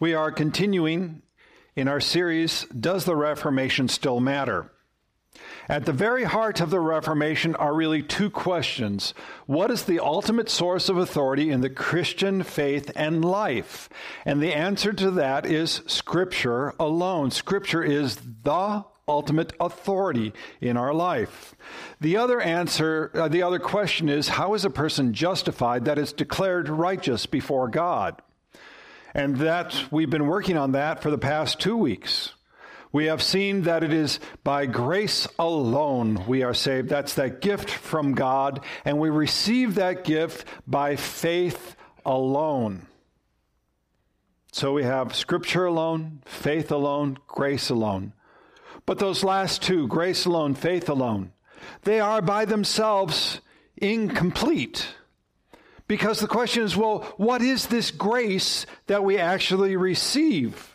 We are continuing in our series, Does the Reformation Still Matter? At the very heart of the Reformation are really two questions. What is the ultimate source of authority in the Christian faith and life? And the answer to that is Scripture alone. Scripture is the ultimate authority in our life. The other answer, uh, the other question is how is a person justified that is declared righteous before God? And that we've been working on that for the past two weeks. We have seen that it is by grace alone we are saved. That's that gift from God, and we receive that gift by faith alone. So we have Scripture alone, faith alone, grace alone. But those last two, grace alone, faith alone, they are by themselves incomplete. Because the question is, well, what is this grace that we actually receive?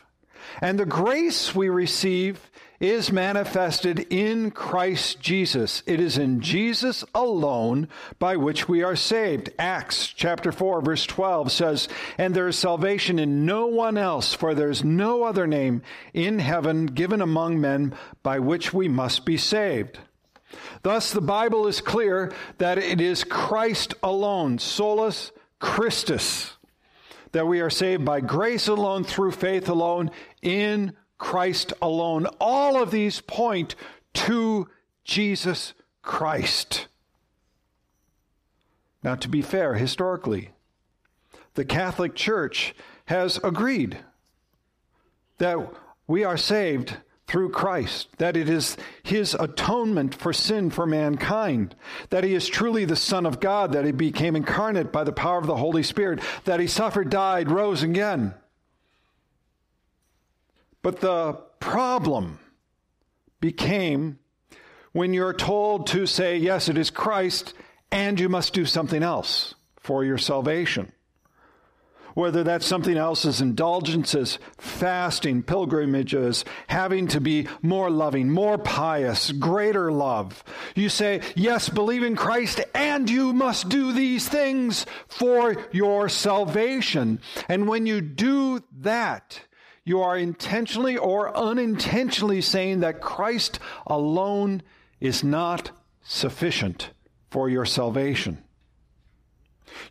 And the grace we receive is manifested in Christ Jesus. It is in Jesus alone by which we are saved. Acts chapter 4 verse 12 says, And there is salvation in no one else, for there is no other name in heaven given among men by which we must be saved. Thus the Bible is clear that it is Christ alone, solus Christus, that we are saved by grace alone, through faith alone, in Christ alone. All of these point to Jesus Christ. Now, to be fair, historically, the Catholic Church has agreed that we are saved through Christ, that it is his atonement for sin for mankind, that he is truly the Son of God, that he became incarnate by the power of the Holy Spirit, that he suffered, died, rose again. But the problem became when you're told to say, yes, it is Christ, and you must do something else for your salvation. Whether that's something else as indulgences, fasting, pilgrimages, having to be more loving, more pious, greater love. You say, yes, believe in Christ, and you must do these things for your salvation. And when you do that, you are intentionally or unintentionally saying that Christ alone is not sufficient for your salvation.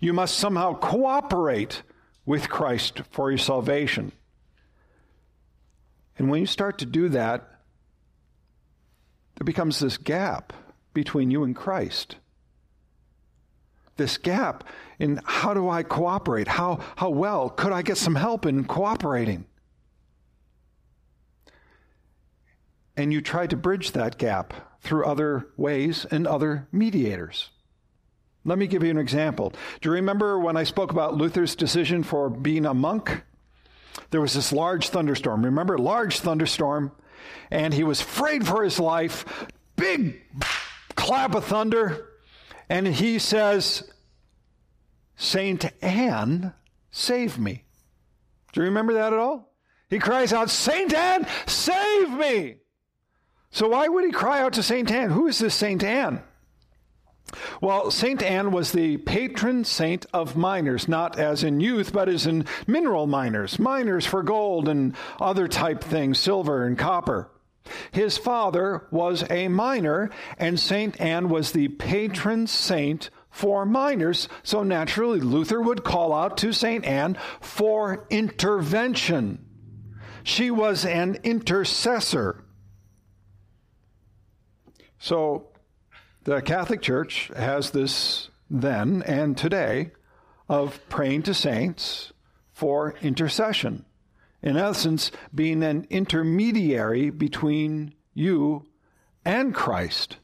You must somehow cooperate with Christ for your salvation. And when you start to do that, there becomes this gap between you and Christ. This gap in how do I cooperate? How, how well could I get some help in cooperating? and you try to bridge that gap through other ways and other mediators. Let me give you an example. Do you remember when I spoke about Luther's decision for being a monk? There was this large thunderstorm. Remember, large thunderstorm, and he was afraid for his life. Big clap of thunder, and he says, Saint Anne, save me. Do you remember that at all? He cries out, Saint Anne, save me! So why would he cry out to Saint Anne? Who is this Saint Anne? Well, Saint Anne was the patron saint of miners, not as in youth, but as in mineral miners, miners for gold and other type things, silver and copper. His father was a miner, and Saint Anne was the patron saint for miners. So naturally, Luther would call out to Saint Anne for intervention. She was an intercessor. So the Catholic Church has this then and today of praying to saints for intercession. In essence, being an intermediary between you and Christ.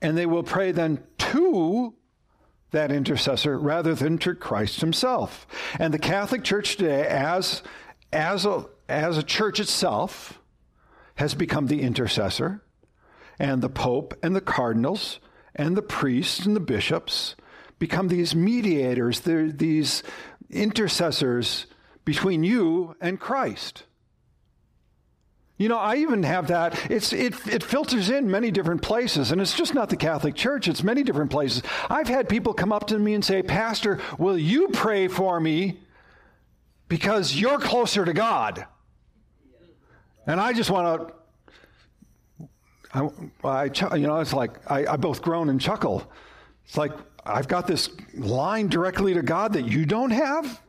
And they will pray then to that intercessor rather than to Christ himself. And the Catholic Church today, as, as, a, as a church itself, has become the intercessor and the Pope and the cardinals and the priests and the bishops become these mediators, these intercessors between you and Christ. You know, I even have that. It's, it, it filters in many different places, and it's just not the Catholic Church, it's many different places. I've had people come up to me and say, Pastor, will you pray for me? because you're closer to God. And I just want to, I, I, you know, it's like I, I both groan and chuckle. It's like I've got this line directly to God that you don't have.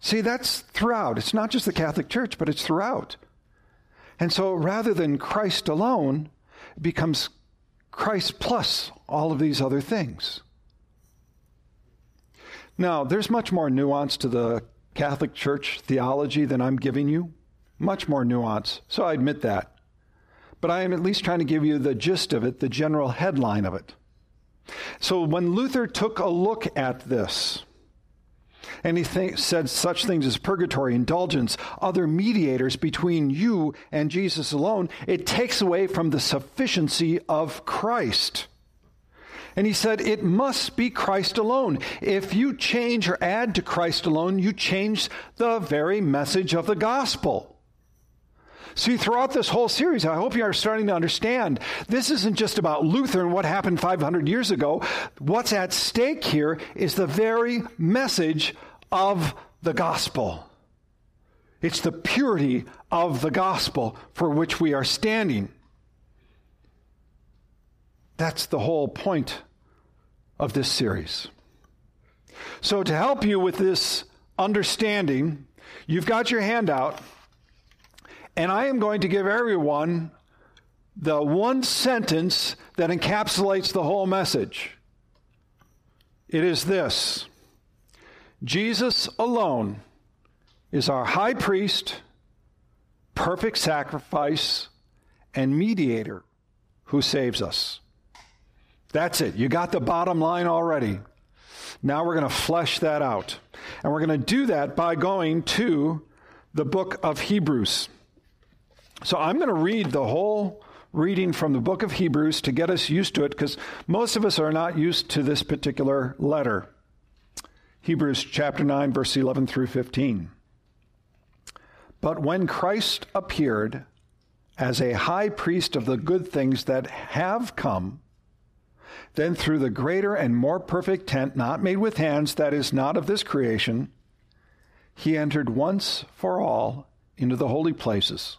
See, that's throughout. It's not just the Catholic Church, but it's throughout. And so rather than Christ alone, it becomes Christ plus all of these other things. Now, there's much more nuance to the Catholic Church theology than I'm giving you. Much more nuance. So I admit that. But I am at least trying to give you the gist of it, the general headline of it. So when Luther took a look at this, and he th- said such things as purgatory, indulgence, other mediators between you and Jesus alone, it takes away from the sufficiency of Christ. And he said, it must be Christ alone. If you change or add to Christ alone, you change the very message of the gospel. See, throughout this whole series, I hope you are starting to understand this isn't just about Luther and what happened 500 years ago. What's at stake here is the very message of the gospel. It's the purity of the gospel for which we are standing. That's the whole point of this series. So, to help you with this understanding, you've got your handout. And I am going to give everyone the one sentence that encapsulates the whole message. It is this Jesus alone is our high priest, perfect sacrifice, and mediator who saves us. That's it. You got the bottom line already. Now we're going to flesh that out. And we're going to do that by going to the book of Hebrews. So I'm going to read the whole reading from the book of Hebrews to get us used to it because most of us are not used to this particular letter. Hebrews chapter 9, verse 11 through 15. But when Christ appeared as a high priest of the good things that have come, then through the greater and more perfect tent, not made with hands, that is not of this creation, he entered once for all into the holy places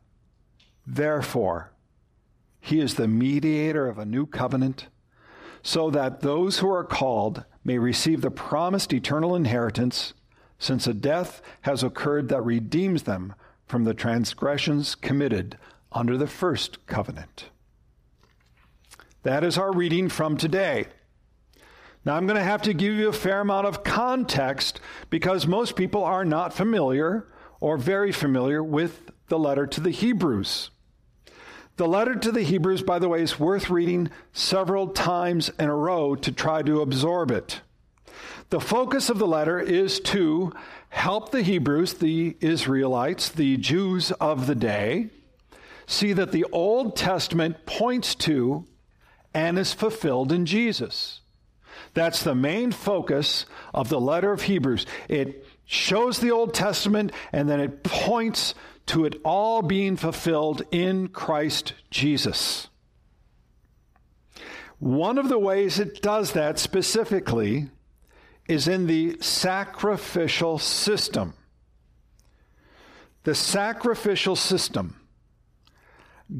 Therefore, he is the mediator of a new covenant, so that those who are called may receive the promised eternal inheritance, since a death has occurred that redeems them from the transgressions committed under the first covenant. That is our reading from today. Now, I'm going to have to give you a fair amount of context because most people are not familiar or very familiar with the letter to the Hebrews. The letter to the Hebrews, by the way, is worth reading several times in a row to try to absorb it. The focus of the letter is to help the Hebrews, the Israelites, the Jews of the day, see that the Old Testament points to and is fulfilled in Jesus. That's the main focus of the letter of Hebrews. It shows the Old Testament and then it points to it all being fulfilled in Christ Jesus. One of the ways it does that specifically is in the sacrificial system. The sacrificial system.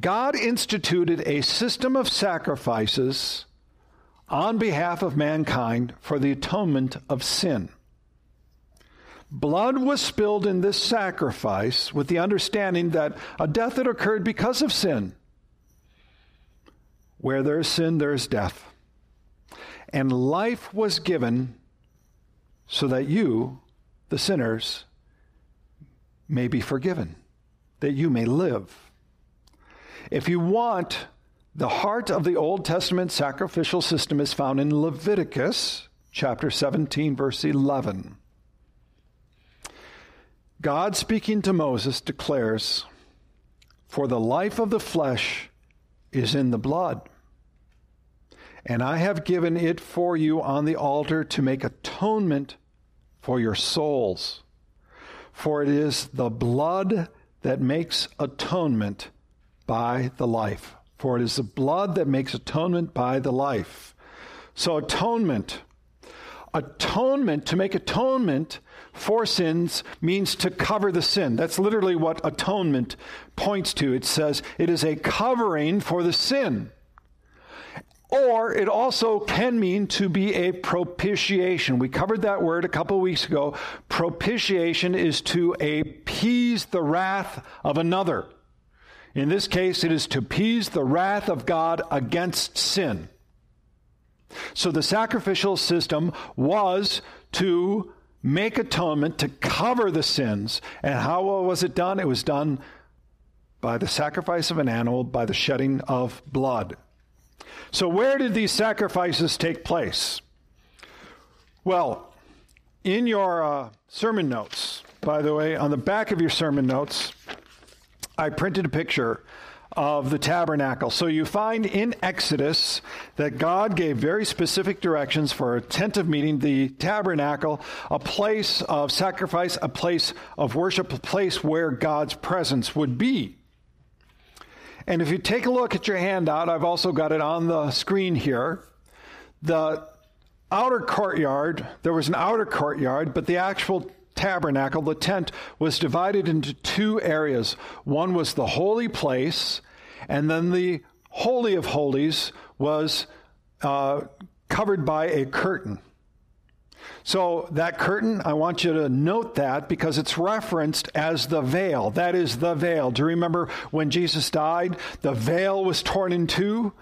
God instituted a system of sacrifices on behalf of mankind for the atonement of sin. Blood was spilled in this sacrifice with the understanding that a death had occurred because of sin. Where there is sin, there is death. And life was given so that you, the sinners, may be forgiven, that you may live. If you want, the heart of the Old Testament sacrificial system is found in Leviticus chapter 17, verse 11. God speaking to Moses declares, For the life of the flesh is in the blood, and I have given it for you on the altar to make atonement for your souls. For it is the blood that makes atonement by the life. For it is the blood that makes atonement by the life. So, atonement. Atonement, to make atonement for sins, means to cover the sin. That's literally what atonement points to. It says it is a covering for the sin. Or it also can mean to be a propitiation. We covered that word a couple weeks ago. Propitiation is to appease the wrath of another. In this case, it is to appease the wrath of God against sin. So the sacrificial system was to make atonement, to cover the sins. And how was it done? It was done by the sacrifice of an animal, by the shedding of blood. So, where did these sacrifices take place? Well, in your uh, sermon notes, by the way, on the back of your sermon notes, I printed a picture of the tabernacle. So you find in Exodus that God gave very specific directions for a tent of meeting, the tabernacle, a place of sacrifice, a place of worship, a place where God's presence would be. And if you take a look at your handout, I've also got it on the screen here. The outer courtyard, there was an outer courtyard, but the actual tabernacle, the tent, was divided into two areas. One was the holy place, and then the Holy of Holies was uh, covered by a curtain. So, that curtain, I want you to note that because it's referenced as the veil. That is the veil. Do you remember when Jesus died? The veil was torn in two.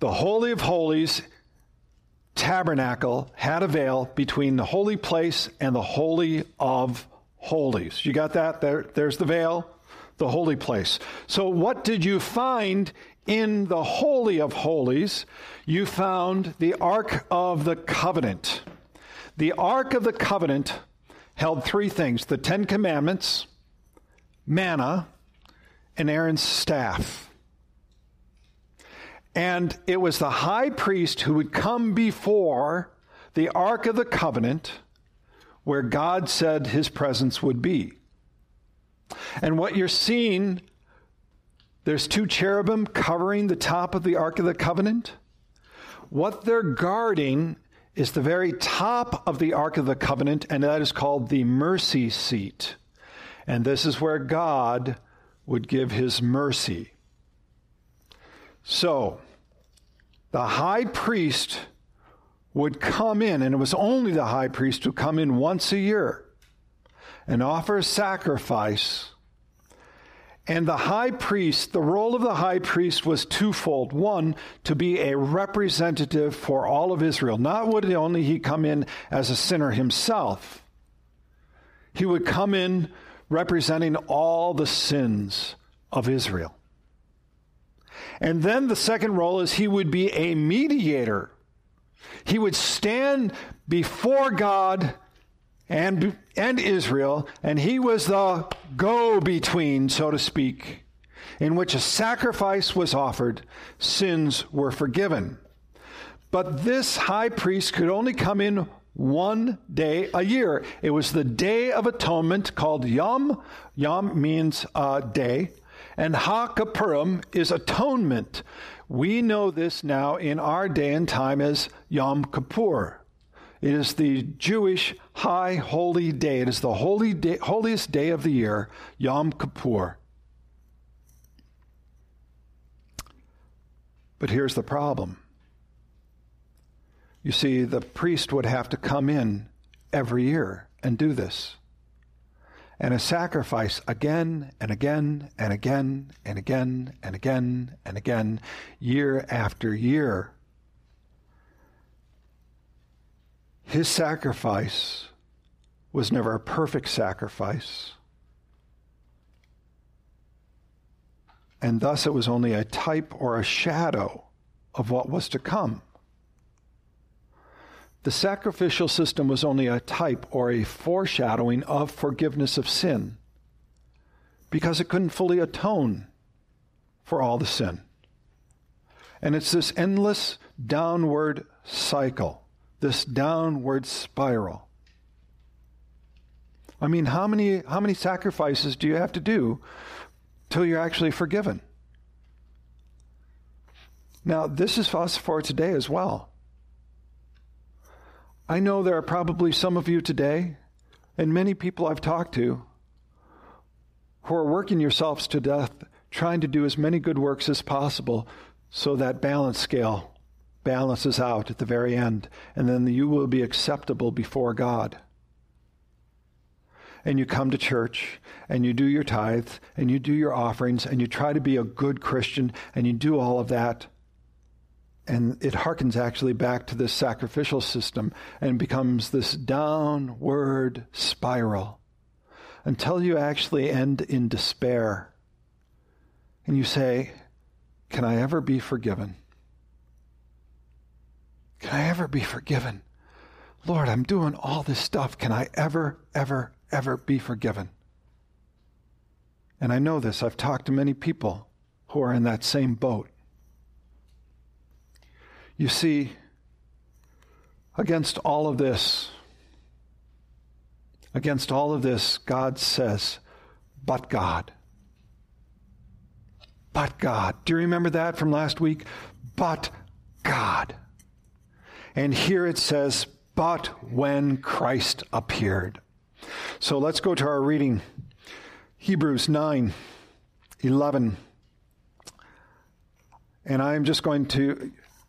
The Holy of Holies tabernacle had a veil between the holy place and the Holy of Holies. You got that? There, there's the veil, the holy place. So, what did you find in the Holy of Holies? You found the Ark of the Covenant. The Ark of the Covenant held three things the Ten Commandments, manna, and Aaron's staff. And it was the high priest who would come before the Ark of the Covenant where God said his presence would be. And what you're seeing, there's two cherubim covering the top of the Ark of the Covenant. What they're guarding is the very top of the Ark of the Covenant, and that is called the mercy seat. And this is where God would give his mercy. So, the high priest would come in, and it was only the high priest who come in once a year and offer a sacrifice and the high priest, the role of the high priest was twofold. One, to be a representative for all of Israel. Not would only he come in as a sinner himself, he would come in representing all the sins of Israel. And then the second role is he would be a mediator. He would stand before God and, and Israel, and he was the go between, so to speak, in which a sacrifice was offered, sins were forgiven. But this high priest could only come in one day a year. It was the Day of Atonement called Yom. Yom means uh, day. And Ha Kippurim is atonement. We know this now in our day and time as Yom Kippur. It is the Jewish high holy day. It is the holy day, holiest day of the year, Yom Kippur. But here's the problem. You see, the priest would have to come in every year and do this. And a sacrifice again and again and again and again and again and again, year after year. His sacrifice was never a perfect sacrifice. And thus it was only a type or a shadow of what was to come. The sacrificial system was only a type or a foreshadowing of forgiveness of sin because it couldn't fully atone for all the sin. And it's this endless downward cycle, this downward spiral. I mean, how many, how many sacrifices do you have to do till you're actually forgiven? Now, this is us for today as well. I know there are probably some of you today, and many people I've talked to, who are working yourselves to death, trying to do as many good works as possible so that balance scale balances out at the very end, and then you will be acceptable before God. And you come to church, and you do your tithes, and you do your offerings, and you try to be a good Christian, and you do all of that. And it harkens actually back to this sacrificial system and becomes this downward spiral until you actually end in despair. And you say, Can I ever be forgiven? Can I ever be forgiven? Lord, I'm doing all this stuff. Can I ever, ever, ever be forgiven? And I know this. I've talked to many people who are in that same boat. You see, against all of this, against all of this, God says, but God. But God. Do you remember that from last week? But God. And here it says, but when Christ appeared. So let's go to our reading. Hebrews 9, 11. And I'm just going to,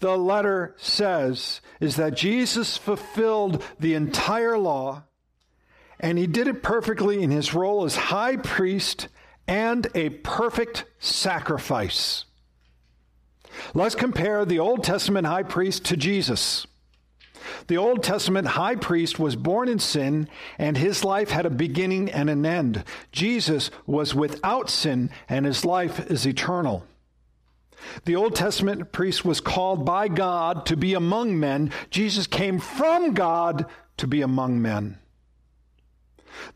the letter says is that Jesus fulfilled the entire law, and he did it perfectly in his role as high priest and a perfect sacrifice. Let's compare the Old Testament high priest to Jesus. The Old Testament high priest was born in sin, and his life had a beginning and an end. Jesus was without sin, and his life is eternal. The Old Testament priest was called by God to be among men. Jesus came from God to be among men.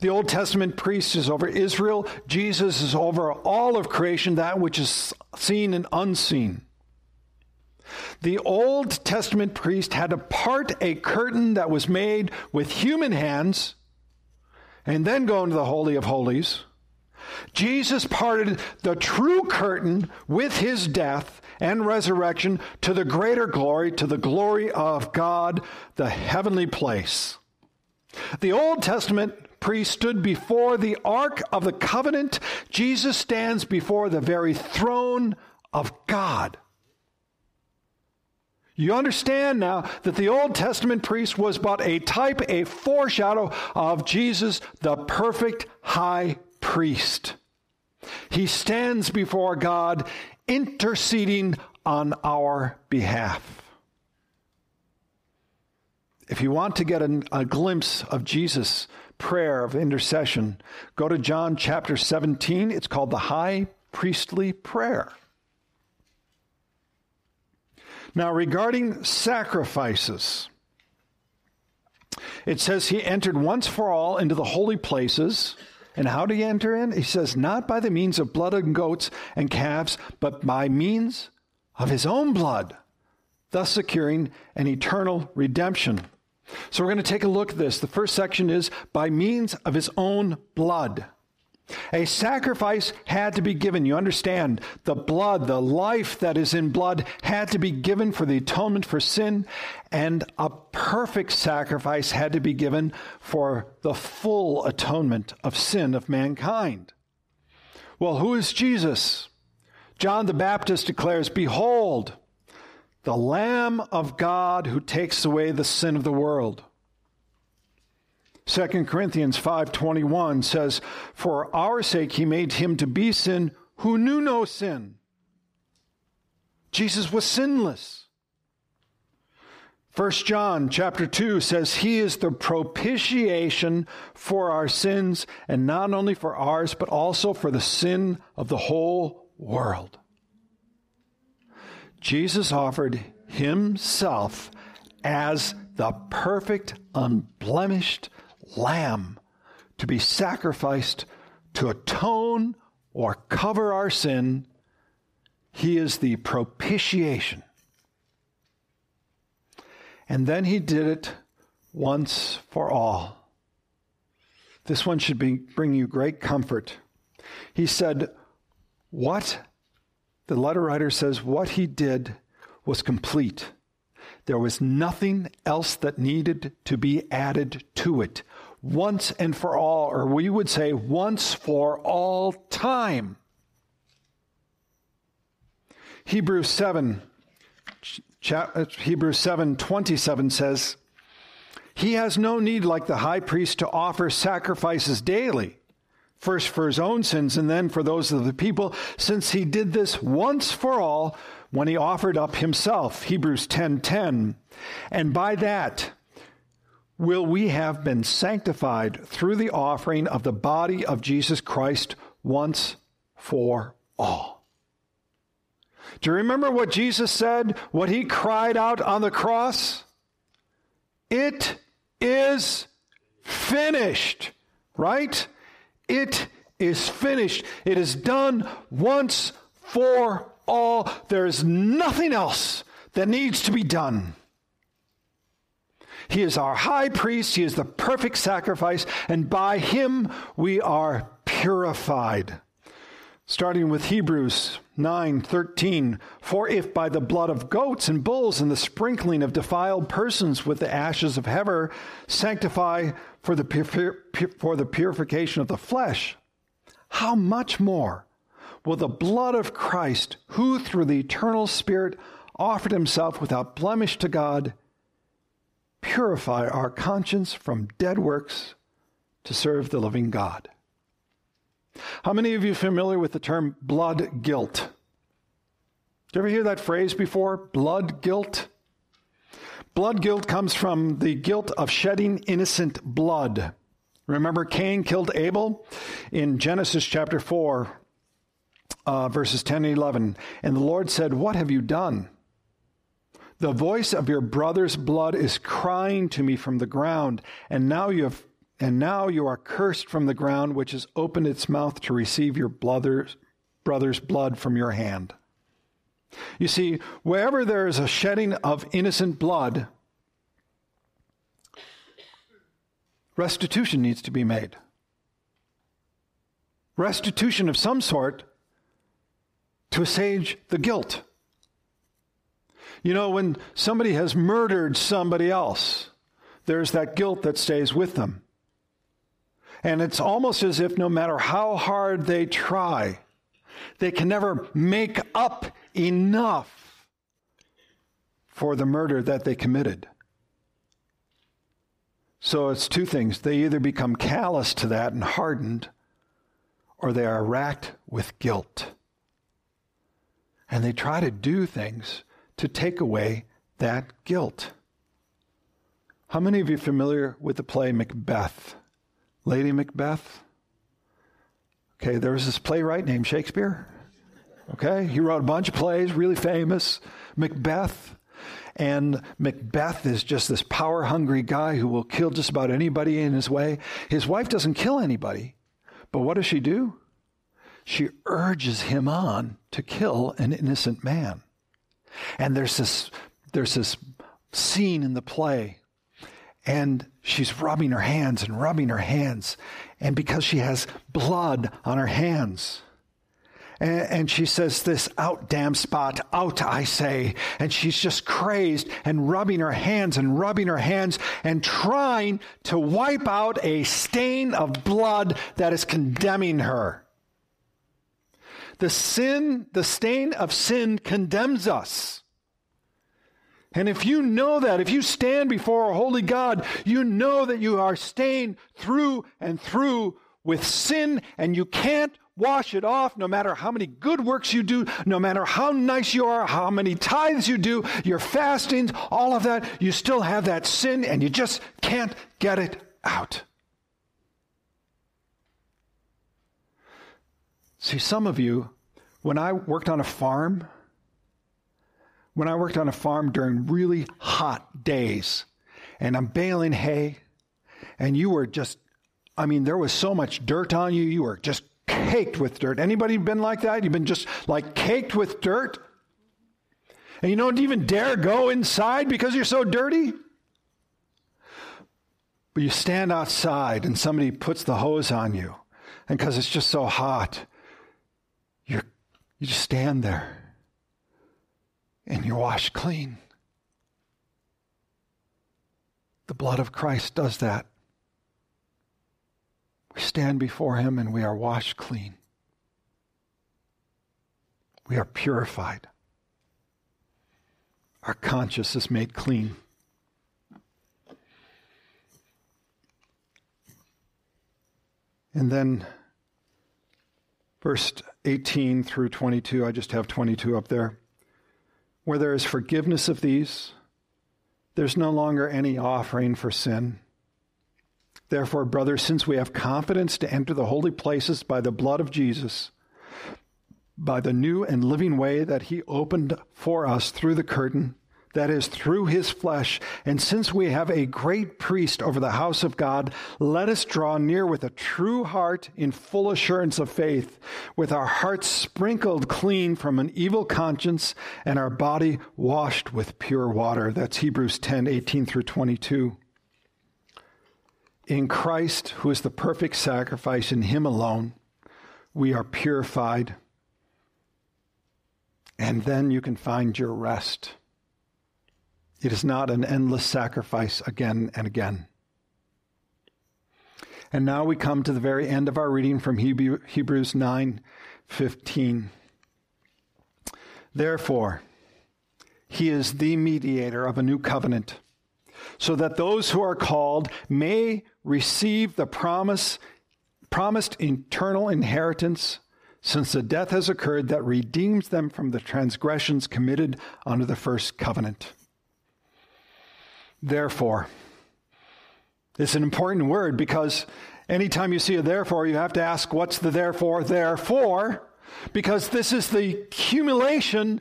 The Old Testament priest is over Israel. Jesus is over all of creation, that which is seen and unseen. The Old Testament priest had to part a curtain that was made with human hands and then go into the Holy of Holies. Jesus parted the true curtain with his death and resurrection to the greater glory, to the glory of God, the heavenly place. The Old Testament priest stood before the Ark of the Covenant. Jesus stands before the very throne of God. You understand now that the Old Testament priest was but a type, a foreshadow of Jesus, the perfect high priest. He stands before God interceding on our behalf. If you want to get a, a glimpse of Jesus' prayer of intercession, go to John chapter 17. It's called the High Priestly Prayer. Now, regarding sacrifices, it says he entered once for all into the holy places. And how did he enter in? He says, not by the means of blood and goats and calves, but by means of his own blood, thus securing an eternal redemption. So we're going to take a look at this. The first section is by means of his own blood. A sacrifice had to be given. You understand, the blood, the life that is in blood, had to be given for the atonement for sin, and a perfect sacrifice had to be given for the full atonement of sin of mankind. Well, who is Jesus? John the Baptist declares, Behold, the Lamb of God who takes away the sin of the world. 2 Corinthians 5:21 says, "For our sake he made him to be sin who knew no sin." Jesus was sinless. 1 John chapter 2 says he is the propitiation for our sins and not only for ours but also for the sin of the whole world. Jesus offered himself as the perfect unblemished lamb to be sacrificed to atone or cover our sin. He is the propitiation. And then he did it once for all. This one should be, bring you great comfort. He said, What? The letter writer says, What he did was complete. There was nothing else that needed to be added to it once and for all, or we would say once for all time. Hebrews 7, uh, Hebrews 7 27 says, He has no need, like the high priest, to offer sacrifices daily, first for his own sins and then for those of the people, since he did this once for all when he offered up himself. Hebrews 10 10. And by that, will we have been sanctified through the offering of the body of Jesus Christ once for all. Do you remember what Jesus said, what he cried out on the cross? It is finished, right? It is finished. It is done once for all. There is nothing else that needs to be done. He is our high priest. He is the perfect sacrifice. And by him we are purified. Starting with Hebrews 9 13. For if by the blood of goats and bulls and the sprinkling of defiled persons with the ashes of heifer sanctify for the, pur- for the purification of the flesh, how much more will the blood of Christ, who through the eternal Spirit offered himself without blemish to God, purify our conscience from dead works to serve the living God. How many of you familiar with the term blood guilt? Did you ever hear that phrase before? Blood guilt? Blood guilt comes from the guilt of shedding innocent blood. Remember, Cain killed Abel in Genesis chapter 4, uh, verses 10 and 11. And the Lord said, What have you done? The voice of your brother's blood is crying to me from the ground, and now you have and now you are cursed from the ground which has opened its mouth to receive your brother's, brother's blood from your hand. You see, wherever there is a shedding of innocent blood, restitution needs to be made. Restitution of some sort to assuage the guilt. You know, when somebody has murdered somebody else, there's that guilt that stays with them. And it's almost as if no matter how hard they try, they can never make up enough for the murder that they committed. So it's two things. They either become callous to that and hardened, or they are racked with guilt. And they try to do things to take away that guilt. How many of you are familiar with the play Macbeth? Lady Macbeth? Okay, there was this playwright named Shakespeare. Okay, he wrote a bunch of plays, really famous. Macbeth. And Macbeth is just this power hungry guy who will kill just about anybody in his way. His wife doesn't kill anybody, but what does she do? She urges him on to kill an innocent man. And there's this, there's this scene in the play, and she's rubbing her hands and rubbing her hands. And because she has blood on her hands, and, and, she says this, out damn spot, out I say. And she's just crazed and rubbing her hands and rubbing her hands and trying to wipe out a stain of blood that is condemning her. The sin, the stain of sin condemns us. And if you know that, if you stand before a holy God, you know that you are stained through and through with sin and you can't wash it off no matter how many good works you do, no matter how nice you are, how many tithes you do, your fastings, all of that, you still have that sin and you just can't get it out. See, some of you, when I worked on a farm, when I worked on a farm during really hot days, and I'm baling hay, and you were just, I mean, there was so much dirt on you, you were just caked with dirt. Anybody been like that? You've been just like caked with dirt? And you don't even dare go inside because you're so dirty? But you stand outside and somebody puts the hose on you. And because it's just so hot, you just stand there and you're washed clean. The blood of Christ does that. We stand before Him and we are washed clean. We are purified. Our conscience is made clean. And then verse 18 through 22, I just have 22 up there. Where there is forgiveness of these, there's no longer any offering for sin. Therefore, brothers, since we have confidence to enter the holy places by the blood of Jesus, by the new and living way that he opened for us through the curtain, that is, through his flesh. And since we have a great priest over the house of God, let us draw near with a true heart in full assurance of faith, with our hearts sprinkled clean from an evil conscience and our body washed with pure water. That's Hebrews 10 18 through 22. In Christ, who is the perfect sacrifice, in him alone, we are purified. And then you can find your rest. It is not an endless sacrifice again and again. And now we come to the very end of our reading from Hebrews 9 15. Therefore, he is the mediator of a new covenant, so that those who are called may receive the promise, promised eternal inheritance, since the death has occurred that redeems them from the transgressions committed under the first covenant. Therefore. It's an important word because anytime you see a therefore, you have to ask, what's the therefore? Therefore, because this is the accumulation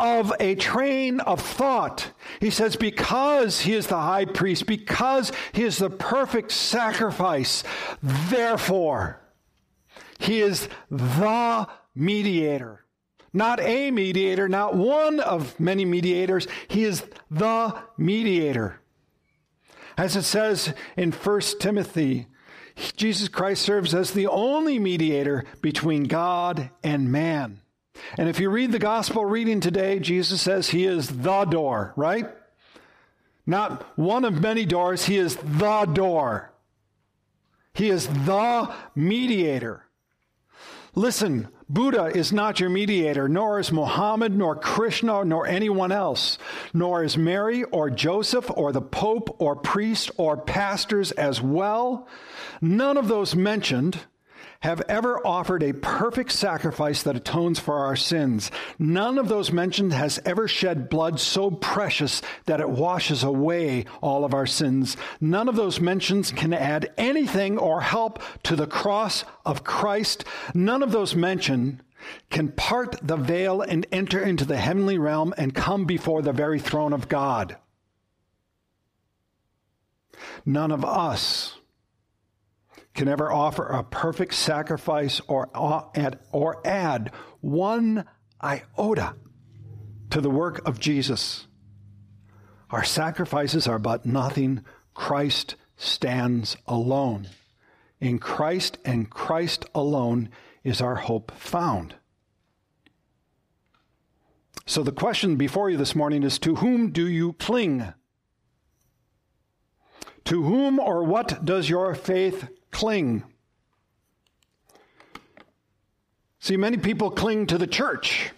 of a train of thought. He says, because he is the high priest, because he is the perfect sacrifice, therefore, he is the mediator. Not a mediator, not one of many mediators. He is the mediator. As it says in 1 Timothy, Jesus Christ serves as the only mediator between God and man. And if you read the gospel reading today, Jesus says he is the door, right? Not one of many doors, he is the door. He is the mediator. Listen, Buddha is not your mediator, nor is Muhammad, nor Krishna, nor anyone else, nor is Mary or Joseph or the Pope or priest or pastors as well. None of those mentioned have ever offered a perfect sacrifice that atones for our sins. None of those mentioned has ever shed blood so precious that it washes away all of our sins. None of those mentions can add anything or help to the cross of Christ. None of those mentioned can part the veil and enter into the heavenly realm and come before the very throne of God. None of us can ever offer a perfect sacrifice or add, or add one iota to the work of Jesus. Our sacrifices are but nothing. Christ stands alone. In Christ and Christ alone is our hope found. So the question before you this morning is to whom do you cling? To whom or what does your faith cling. See, many people cling to the church.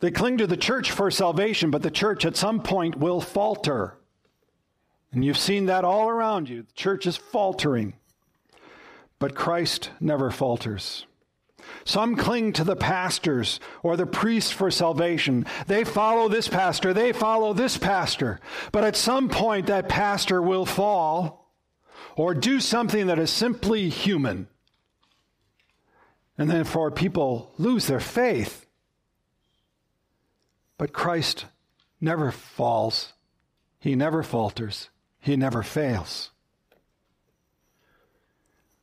They cling to the church for salvation, but the church at some point will falter. And you've seen that all around you. The church is faltering. But Christ never falters. Some cling to the pastors or the priests for salvation. They follow this pastor, they follow this pastor. But at some point, that pastor will fall or do something that is simply human. And then, for people lose their faith. But Christ never falls, He never falters, He never fails.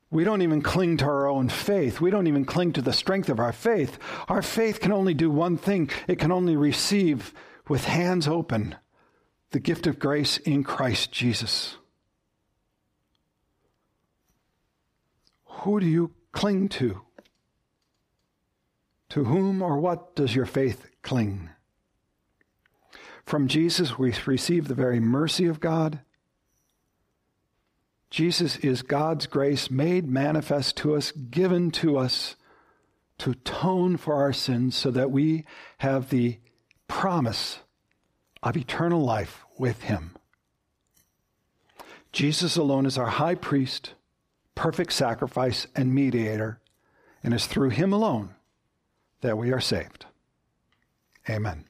We don't even cling to our own faith. We don't even cling to the strength of our faith. Our faith can only do one thing it can only receive with hands open the gift of grace in Christ Jesus. Who do you cling to? To whom or what does your faith cling? From Jesus, we receive the very mercy of God Jesus is God's grace made manifest to us, given to us to atone for our sins so that we have the promise of eternal life with Him. Jesus alone is our high priest, perfect sacrifice, and mediator, and it's through Him alone that we are saved. Amen.